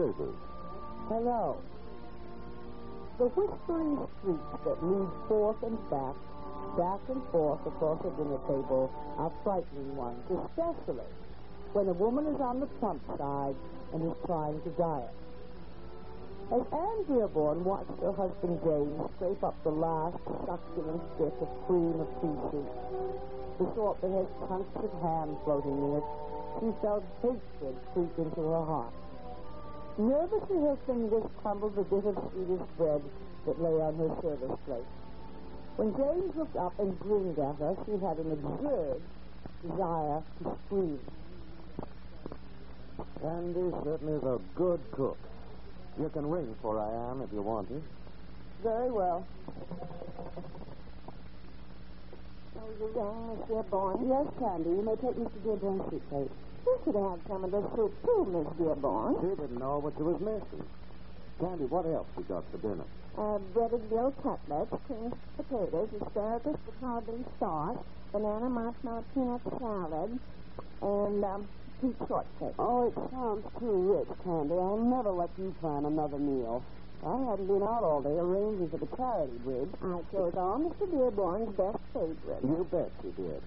Davis. Hello. The whispering streets that lead forth and back, back and forth across a dinner table are frightening ones, especially when a woman is on the plump side and is trying to diet. As Anne Dearborn watched her husband James scrape up the last succulent bit of cream of soup, the sort that has chunks of ham floating in it, she felt hatred creep into her heart. Nervously, her fingers crumbled the bit of Swedish bread that lay on her service plate. When James looked up and grinned at her, she had an absurd desire to scream. Candy certainly is a good cook. You can ring for I am if you want to. Very well. Oh, you rang, Miss Dearborn? Yes, Candy. You may take Mr. Dearborn's suitcase. You should have some of the soup, too, Miss Dearborn. She didn't know what she was missing. Candy, what else you got for dinner? Uh, breaded veal cutlets, creamed potatoes, asparagus with carbon sauce, banana marshmallow peanut salad, and um, peach shortcake. Oh, it sounds too rich, Candy. I'll never let you plan another meal. I hadn't been out all day arranging for the charity bridge. I chose all Mr. Dearborn's best favorites. You bet you did.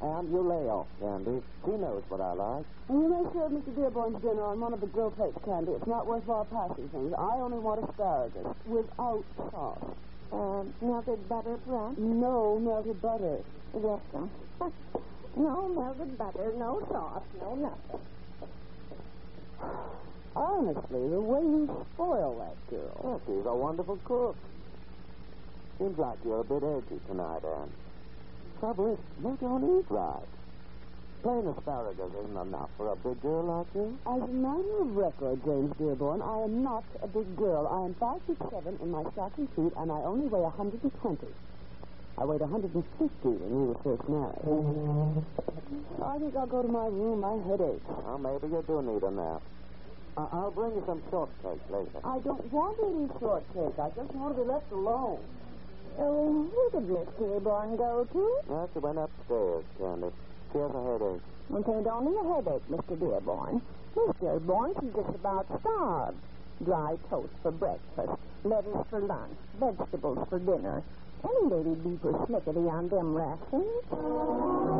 And you lay off, Candy. She knows what I like. And you may serve Mr. Dearborn's dinner on one of the grill plates, Candy. It's not worthwhile passing things. I only want asparagus without sauce. Um, melted butter, perhaps? No melted butter. Yes, sir. no melted butter, no sauce, no nothing. Honestly, the way you spoil that girl. Well, she's a wonderful cook. Seems like you're a bit edgy tonight, Anne. Trouble is, you don't eat right. Plain asparagus isn't enough for a big girl like you. As a matter of record, James Dearborn, I am not a big girl. I am five feet seven in my stocking feet, and I only weigh 120. I weighed 150 when we were first married. I think I'll go to my room. My head aches. Well, maybe you do need a nap. I- I'll bring you some shortcake later. I don't want any shortcake. I just want to be left alone. Oh, who did Miss Dearborn go to? Well, she went upstairs, Candy. She has a headache. It ain't only a headache, Mr. Dearborn. Miss Dearborn, she's just about starved. Dry toast for breakfast, lettuce for lunch, vegetables for dinner. Any lady'd be persnickety on them rations.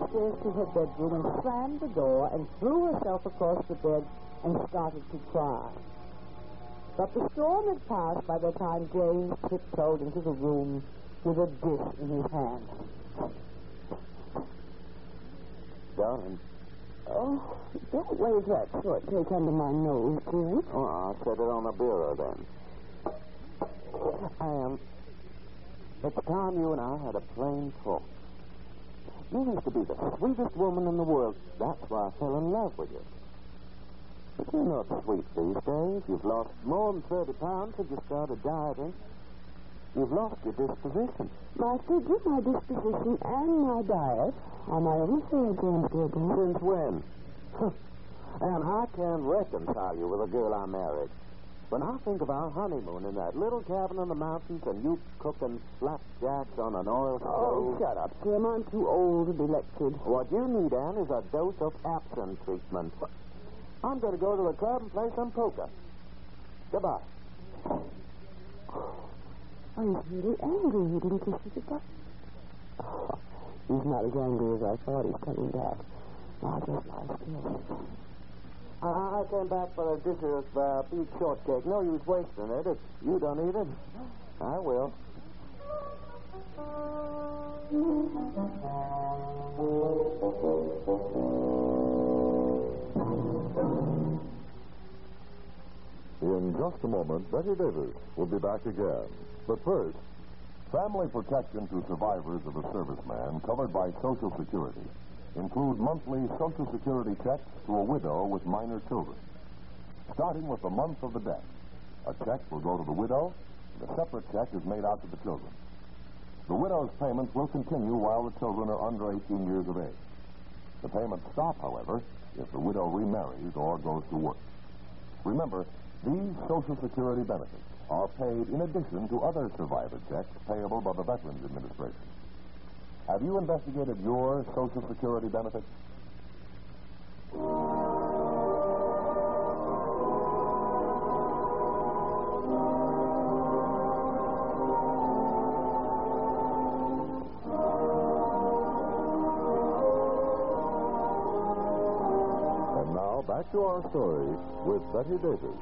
Upstairs to her bedroom and slammed the door and threw herself across the bed and started to cry. But the storm had passed by the time James tiptoed into the room with a dish in his hand. Darling. Oh, don't wave that shortcake under my nose, James. Oh, I'll set it on the bureau then. Anne, it's time you and I had a plain talk. You used to be the sweetest woman in the world. That's why I fell in love with you. But you're not sweet these days. You've lost more than 30 pounds since you started dieting. You've lost your disposition. My figure, my disposition, and my diet are my own affair, James Dearborn. Since when? and I can't reconcile you with a girl I married. When I think of our honeymoon in that little cabin in the mountains and you cooking flapjacks on an oil stove. Oh, shut up, Jim. I'm too old to be lectured. What you need, Anne, is a dose of absinthe treatment. I'm going to go to the club and play some poker. Goodbye. Oh, he's really angry. He didn't kiss goodbye. Oh, he's not as angry as I thought. He's coming back. Now, just lie still. I, came back for a dish of uh, beef shortcake. No use wasting it. If you don't eat it, I will. In just a moment, Betty Davis will be back again. But first, family protection to survivors of a serviceman covered by Social Security include monthly Social Security checks to a widow with minor children. Starting with the month of the death, a check will go to the widow, and a separate check is made out to the children. The widow's payments will continue while the children are under 18 years of age. The payments stop, however, if the widow remarries or goes to work. Remember, These Social Security benefits are paid in addition to other survivor checks payable by the Veterans Administration. Have you investigated your Social Security benefits? And now back to our story with Betty Davis.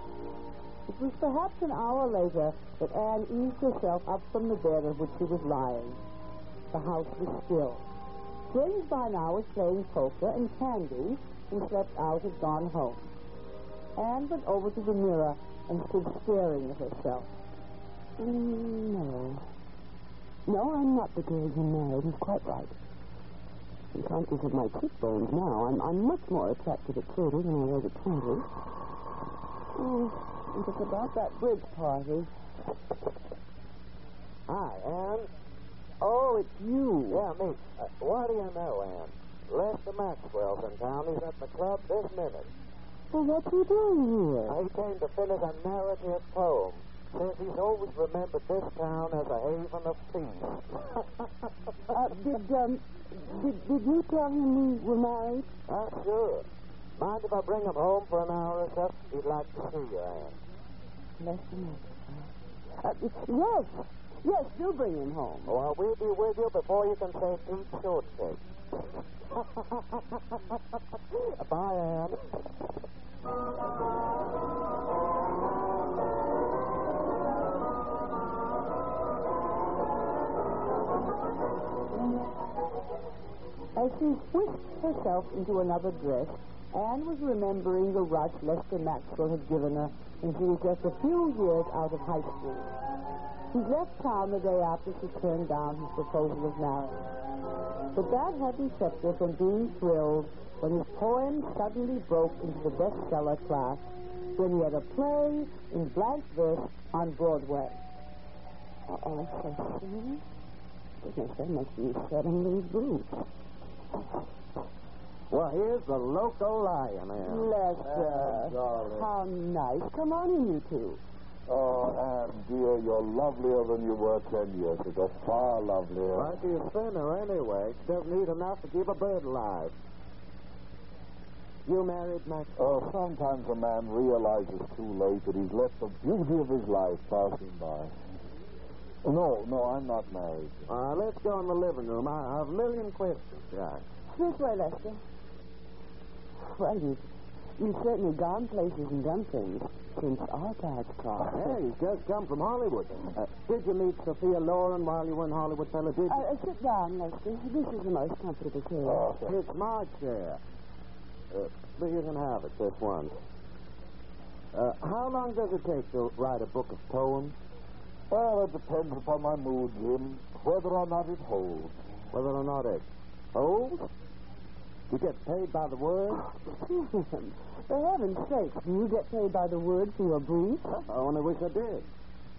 It was perhaps an hour later that Anne eased herself up from the bed on which she was lying. The house was still. James by now was playing poker, and Candy, who slept out, had gone home. Anne went over to the mirror and stood staring at herself. Mm, no. No, I'm not the girl you married. He's quite right. I'm conscious of my cheekbones now. I'm, I'm much more attractive at 30 than I was at 20. Oh, and it's about that bridge party. Hi, It's you. Yeah, me. Uh, what do you know, Ann? Lester Maxwell's in town. He's at the club this minute. Well, what's he doing here? He came to finish a narrative poem. Says he's always remembered this town as a haven of peace. Uh, did, um, did, did you tell him we were married? Uh, sure. Mind if I bring him home for an hour or so? He'd like to see you, Ann. Lester Maxwell. Uh, yes. Yes, do bring him home. Well, we'll be with you before you can say Pete Shortcake. Bye, Ann. As she whisked herself into another dress, Anne was remembering the rush Lester Maxwell had given her when she was just a few years out of high school. He left town the day after she turned down his proposal of marriage. But that hadn't kept her from being thrilled when his poem suddenly broke into the bestseller class when he had a play in blank verse on Broadway. Uh-oh, so soon? Hmm? Goodness, must be setting these boots. Well, here's the local lion, Ann. Lester, darling. how nice. Come on in, you two. Oh, Anne, dear, you're lovelier than you were ten years ago. Far lovelier. Why do you thinner anyway? She Doesn't eat enough to keep a bird alive. You married, Max? Oh, sometimes a man realizes too late that he's let the beauty of his life passing by. No, no, I'm not married. Uh, let's go in the living room. I have a million questions. Yeah. This way, Lester. Well, you've, you've certainly gone places and done things since our paths crossed. Hey, he's just come from Hollywood. Uh, did you meet Sophia Loren while you were in Hollywood, fella? Did you? Uh, uh, sit down, Lester. This is the most comfortable chair. Oh, It's my chair. Uh, but you can have it this once. Uh, how long does it take to write a book of poems? well, it depends upon my mood, Jim, whether or not it holds. Whether or not it holds? You get paid by the word? For heaven's sake, do you get paid by the word for your brief? I only wish I did.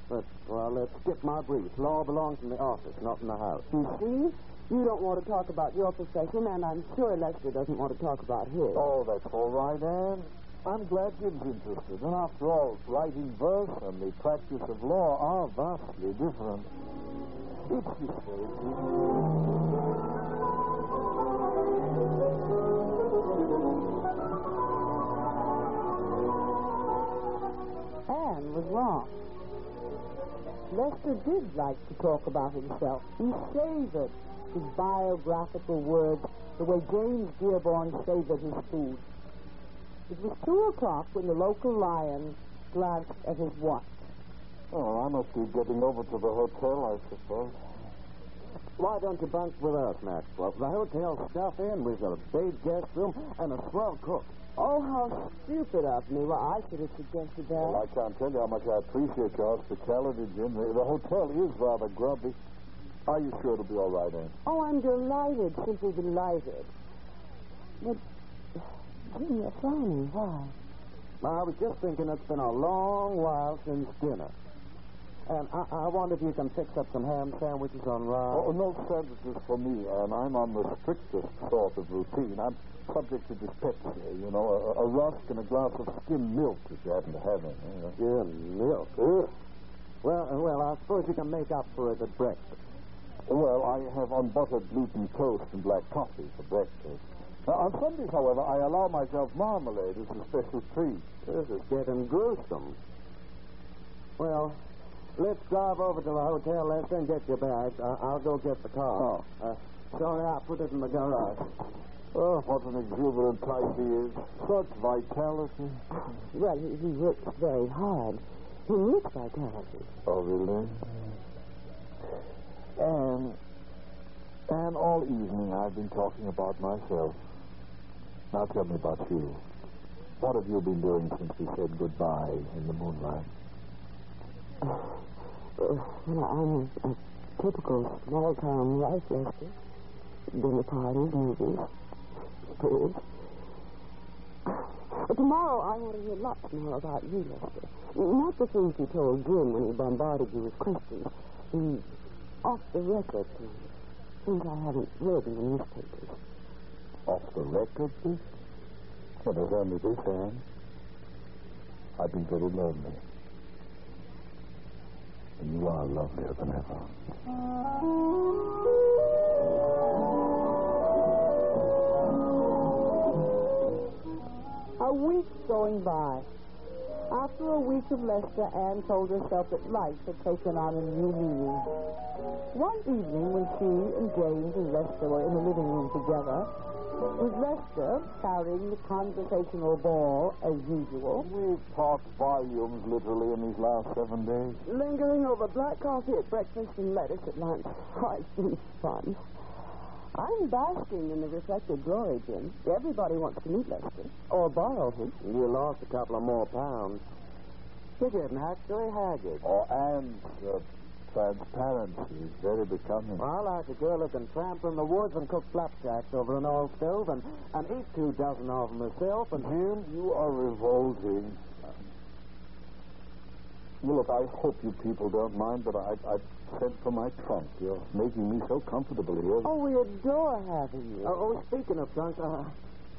But, well, let's skip my brief. Law belongs in the office, not in the house. You see? You don't want to talk about your profession, and I'm sure Lester doesn't want to talk about his. Oh, that's all right, Anne. I'm glad Jim's interested. And after all, writing verse and the practice of law are vastly different. It's this Anne was wrong. Lester did like to talk about himself. He savored his biographical words the way James Dearborn savored his food. It was two o'clock when the local lion glanced at his watch. Oh, I must be getting over to the hotel, I suppose. Why don't you bunk with us, Maxwell? The hotel's stuff in. We've got a big guest room and a swell cook. Oh, how stupid of me. Well, I should have suggested that. Well, I can't tell you how much I appreciate your hospitality, Jim. The, the hotel is rather grubby. Are you sure it'll be all right, Anne? Oh, I'm delighted, simply delighted. But, Jim, you're frowning. Why? I was just thinking it's been a long while since dinner. And I, I wonder if you can fix up some ham sandwiches on rye. Oh, no sandwiches for me, and I'm on the strictest sort of routine. I'm subject to dyspepsia, you know, a, a rusk and a glass of skim milk if you happen to have any. You know. Skim milk. Ugh. Well, uh, well, I suppose you can make up for it at breakfast. Well, I have unbuttered gluten toast and black coffee for breakfast. Now, on Sundays, however, I allow myself marmalade as a special treat. This is getting gruesome. Well, let's drive over to the hotel, Lester, and get your bags. I- I'll go get the car. Oh. Uh, sorry, I put it in the garage. Oh, what an exuberant type he is. Such vitality. Well, he, he works very hard. He needs vitality. Oh, really? And, and all evening I've been talking about myself. Now tell me about you. What have you been doing since we said goodbye in the moonlight? Uh, well, I'm a, a typical small town life, Lester. Dinner parties, movies, schools. But tomorrow I want to hear lots more about you, Lester. Not the things you told Jim when he bombarded you with questions. The off the record things. Things I haven't read in the newspapers. Off the record, this? Well, there's only this, Anne. I've been very lonely. And you are lovelier than ever. A week going by. After a week of Lester, Anne told herself that life had taken on a new meaning. One evening, when she and James and Lester were in the living room together, with Lester carrying the conversational ball as usual, We've talked volumes literally in these last seven days. Lingering over black coffee at breakfast and lettuce at lunch. Oh, it's been fun. I'm basking in the reflected glory, Jim. Everybody wants to meet Lester. Or borrow him. You lost a couple of more pounds. You're getting actually haggard. Oh, Anne's uh, transparency is very becoming. I like a girl who can tramp in the woods and cook flapjacks over an oil stove and, and eat two dozen of them herself and... Jim, you are revolting. Well, look, I hope you people don't mind, but I, I sent for my trunk. You're making me so comfortable here. Oh, we adore having you. Oh, oh, speaking of trunks, uh,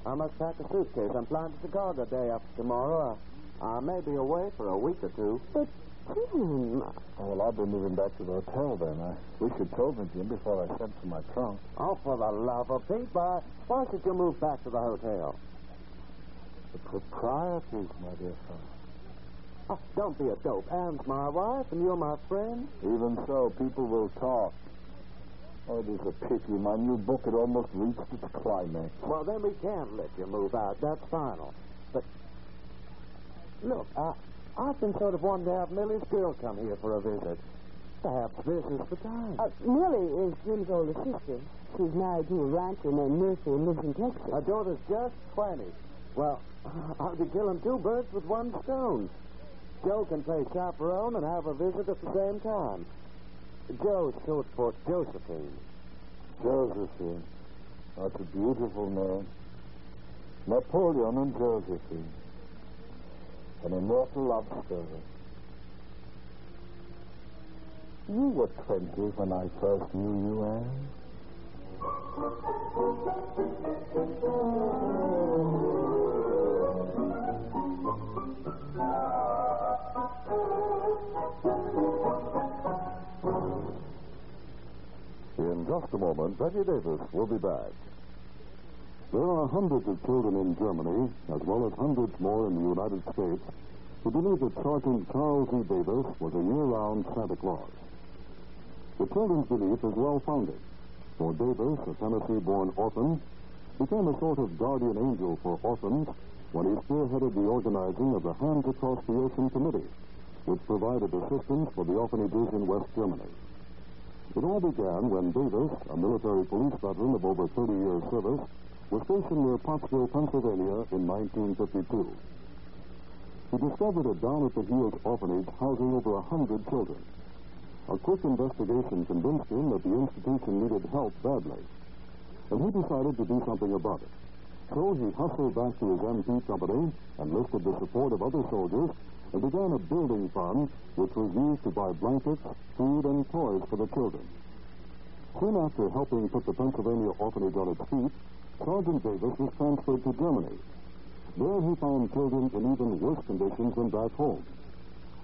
I must pack a suitcase. I'm flying to Chicago day after tomorrow. Uh, I may be away for a week or two. But, Oh, well, I'll be moving back to the hotel then. I wish you'd told me, Jim, before I sent for my trunk. Oh, for the love of Pete, why, why should you move back to the hotel? The proprieties, my dear fellow. Oh, don't be a dope. Anne's my wife, and you're my friend. Even so, people will talk. Oh, it is a pity. My new book had almost reached its climax. Well, then we can't let you move out. That's final. But, look, I, I've been sort of wanting to have Millie's girl come here for a visit. Perhaps this is the time. uh, Millie is Jim's older sister. She's married to a rancher named Murphy and lives in Texas. My daughter's just 20. Well, I'll be killing two birds with one stone. Joe can play chaperone and have a visit at the same time. Joe's short for Josephine. Josephine. That's a beautiful name. Napoleon and Josephine. An immortal love story. You were 20 when I first knew you, Anne. In just a moment, Betty Davis will be back. There are hundreds of children in Germany, as well as hundreds more in the United States, who believe that Sergeant Charles E. Davis was a year-round Santa Claus. The children's belief is well-founded, for Davis, a Tennessee-born orphan, became a sort of guardian angel for orphans when he spearheaded the organizing of the Hands Across the Ocean Committee, which provided assistance for the orphanages in West Germany. It all began when Davis, a military police veteran of over 30 years' service, was stationed near Pottsville, Pennsylvania in 1952. He discovered a down at the heels orphanage housing over a hundred children. A quick investigation convinced him that the institution needed help badly, and he decided to do something about it. So he hustled back to his MP company, enlisted the support of other soldiers, and began a building fund which was used to buy blankets, food, and toys for the children. Soon after helping put the Pennsylvania orphanage on its feet, Sergeant Davis was transferred to Germany. There he found children in even worse conditions than back home.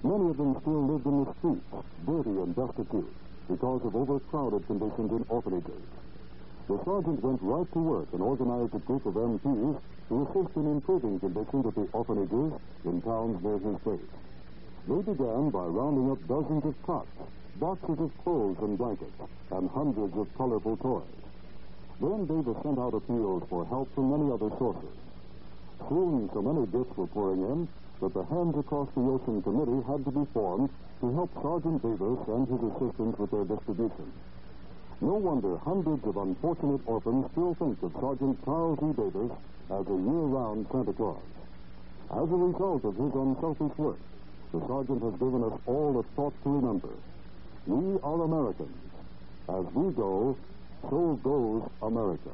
Many of them still lived in the streets, dirty and destitute, because of overcrowded conditions in orphanages. The sergeant went right to work and organized a group of MPs to assist in improving conditions at the orphanages in towns near his base. They began by rounding up dozens of cots, boxes of clothes and blankets, and hundreds of colorful toys. Then Davis sent out appeals for help from many other sources. Soon so many gifts were pouring in that the Hands Across the Ocean Committee had to be formed to help Sergeant Davis and his assistants with their distribution. No wonder hundreds of unfortunate orphans still think of Sergeant Charles E. Davis as a year-round Santa Claus. As a result of his unselfish work, the sergeant has given us all a thought to remember. We are Americans. As we go, so goes America.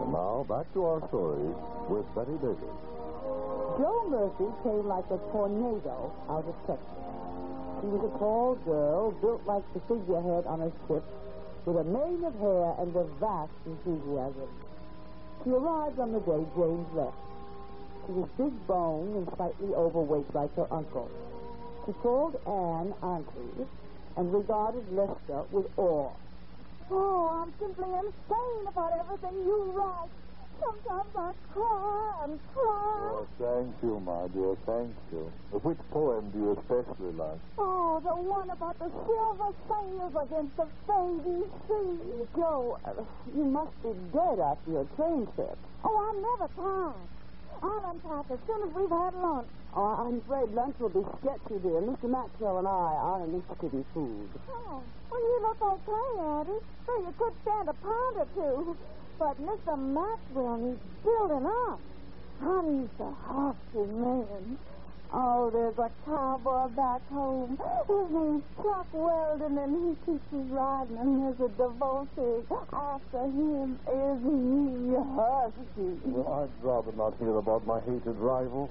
And now, back to our story with Betty Davis. Joe Murphy came like a tornado out of Texas. She was a tall girl, built like the figurehead on a ship, with a mane of hair and a vast enthusiasm. She arrived on the day James left. She was big boned and slightly overweight like her uncle. She called Anne Auntie and regarded Lester with awe. Oh, I'm simply insane about everything you write. Sometimes I cry and cry. Oh, thank you, my dear, thank you. Which poem do you especially like? Oh, the one about the silver sails against the fading sea. Joe, uh, you must be dead after your train trip. Oh, I'm never tired. I'll unpack as soon as we've had lunch. Oh, I'm afraid lunch will be sketchy, dear. Mr. Maxwell and I aren't interested in food. Oh, well, you look okay, Addie. So you could stand a pound or two. But Mr. Maxwell, he's building up. Honey's a husky man. Oh, there's a cowboy back home. His name's Chuck Weldon, and he teaches riding, and there's a divorcee. After him is me, husky. Well, I'd rather not hear about my hated rival.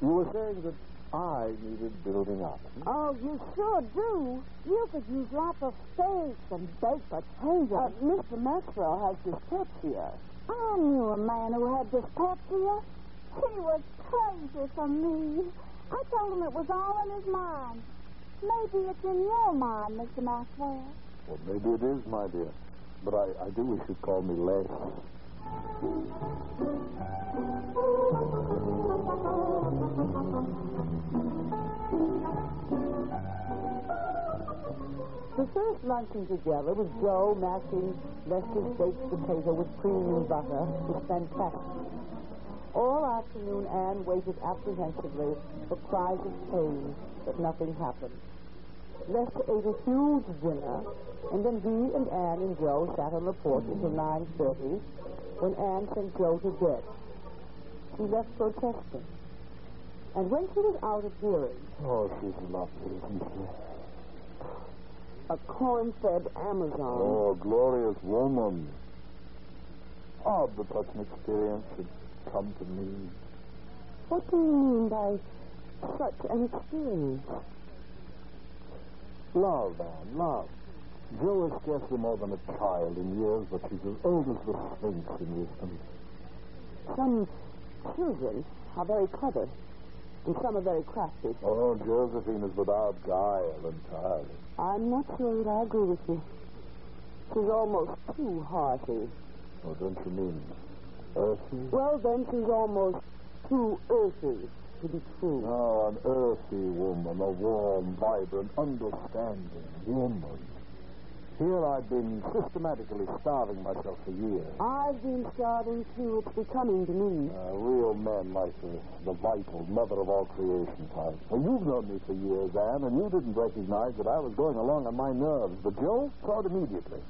You were saying that I needed building up. Oh, you sure do. You could use lots of steaks and baked potatoes. Uh, Mr. Maxwell has dyspepsia. I knew a man who had dyspepsia. He was crazy for me. I told him it was all in his mind. Maybe it's in your mind, Mr. Maxwell. Well, maybe it is, my dear. But I, I do wish you'd call me Les. The first luncheon together with Joe mashing Lester's baked potato with cream and butter was fantastic. All afternoon, Anne waited apprehensively for cries of pain, but nothing happened. Lester ate a huge dinner, and then he and Anne and Joe sat on the porch until 9.30, when Anne sent Joe to bed. She left protesting. And when she was out of hearing, Oh, she's lovely, isn't she? a corn-fed Amazon Oh, glorious woman. Oh, but such an experience come to me. What do you mean by such an experience? Love, Anne, love. Joe is scarcely more than a child in years, but she's as old as the Sphinx in wisdom. Some children are very clever, and some are very crafty. Oh, Josephine is without guile entirely. I'm not sure that I agree with you. She's almost too hearty. Oh, don't you mean earthy? Well, then, she's almost too earthy to be true. No, an earthy woman, a warm, vibrant, understanding woman. Here I've been systematically starving myself for years. I've been starving too. It's becoming to me. Uh, real men like the, the vital mother of all creation type. Well, you've known me for years, Anne, and you didn't recognize that I was going along on my nerves. But Joe saw it immediately.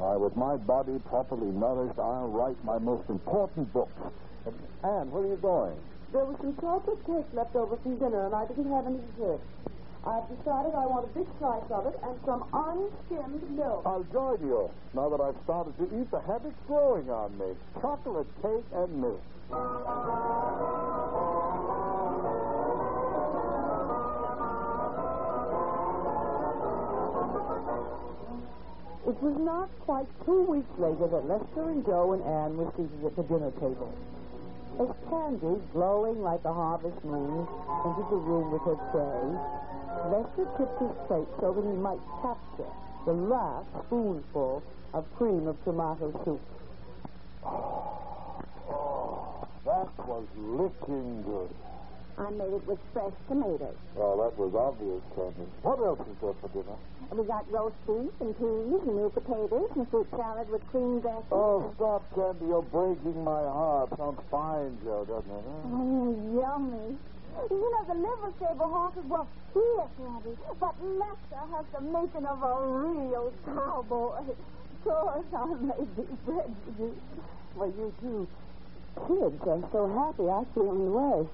Uh, with my body properly nourished, I'll write my most important books. And, Anne, where are you going? There was some chocolate cake left over from dinner, and I didn't have any dessert. I've decided I want a big slice of it and some unskimmed milk. I'll join you now that I've started to eat. The habit's growing on me. Chocolate cake and milk. It was not quite two weeks later that Lester and Joe and Anne were seated at the dinner table. As Candy, glowing like a harvest moon, entered the room with her tray, Lester tipped his plate so that he might capture the last spoonful of cream of tomato soup. Oh, that was licking good. I made it with fresh tomatoes. Well, that was obvious, Candy. What else is there for dinner? We got roast beef and peas and new potatoes and fruit salad with cream dressing. Oh, stop, Candy. You're breaking my heart. Sounds fine, Joe, doesn't it? Huh? Oh, yummy. You know, the liver stable horses, well, here, Candy, but Lester has the making of a real cowboy. Of course, I may be prejudiced. Well, you two kids are so happy I feel in the way.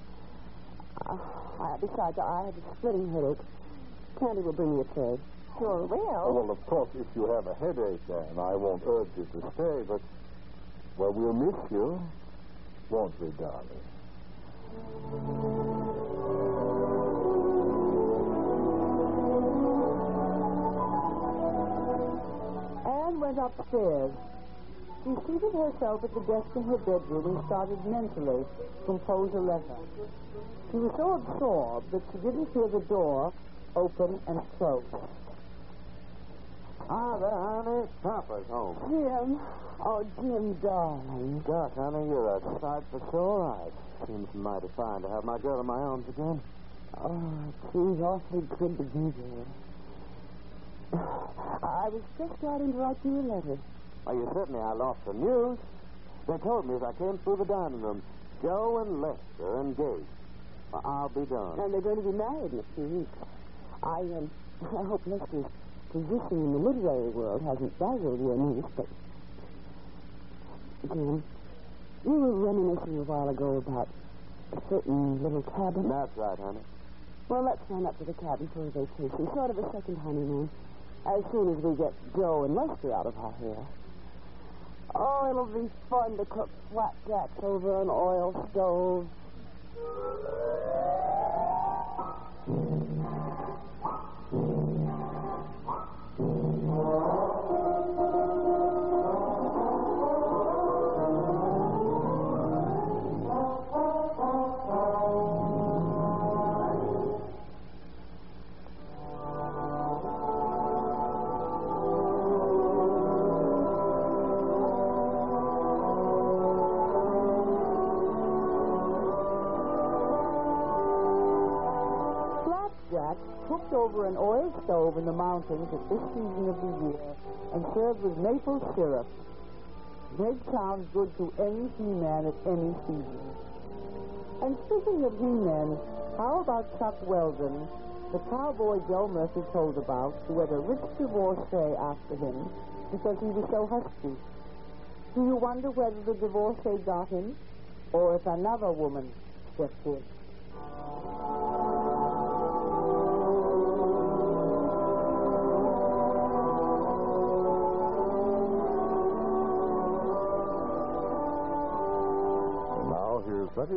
Uh, I, besides, I have a splitting headache. Candy will bring me a tray. Sure Oh, will. well, of course, if you have a headache, Anne, I won't urge you to stay, but, well, we'll miss you, won't we, darling? Anne went upstairs. She seated herself at the desk in her bedroom and started mentally to compose a letter. She was so absorbed that she didn't hear the door open and close. Ah, there, honey. Papa's home. Jim. Oh, Jim, darling. Gosh, honey, you're a sight for sore eyes. Seems mighty fine to have my girl in my arms again. Oh, she's awfully good to be there. I was just starting to write you a letter. Well, you certainly I lost the news. They told me as I came through the dining room, Joe and Lester are engaged. I'll be darned. And they're going to be married in a few weeks. I, um, I hope Lester's position in the literary world hasn't dazzled your niece, but... Jim, you were reminiscing a while ago about a certain little cabin. That's right, honey. Well, let's run up to the cabin for a vacation, sort of a second honeymoon, as soon as we get Joe and Lester out of our hair. Oh, it'll be fun to cook flapjacks over an oil stove. Mountains at this season of the year and served with maple syrup. That sounds good to any he-man at any season. And speaking of he-men, how about Chuck Weldon, the cowboy Joe Murphy told about, who had a rich divorcee after him because he was so husky? Do you wonder whether the divorcee got him or if another woman stepped in?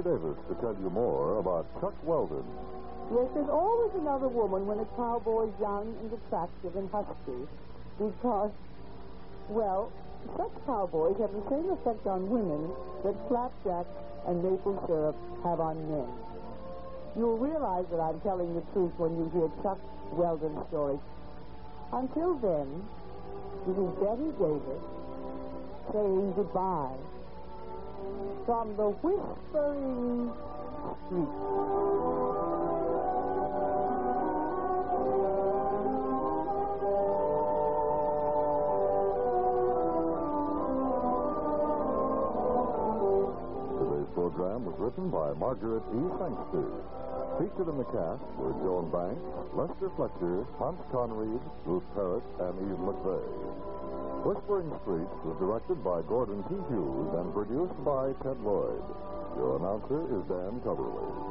Betty Davis to tell you more about Chuck Weldon. Yes, there's always another woman when a cowboy's young and attractive and husky because, well, such cowboys have the same effect on women that flapjack and maple syrup have on men. You'll realize that I'm telling the truth when you hear Chuck Weldon's story. Until then, this is Betty Davis saying goodbye from the Whispering Street. Program was written by Margaret E. Sangster. Featured in the cast were Joan Banks, Lester Fletcher, Hans Conried, Ruth Perrott, and Eve McVeagh. Whispering Streets was directed by Gordon T. Hughes and produced by Ted Lloyd. Your announcer is Dan Coverly.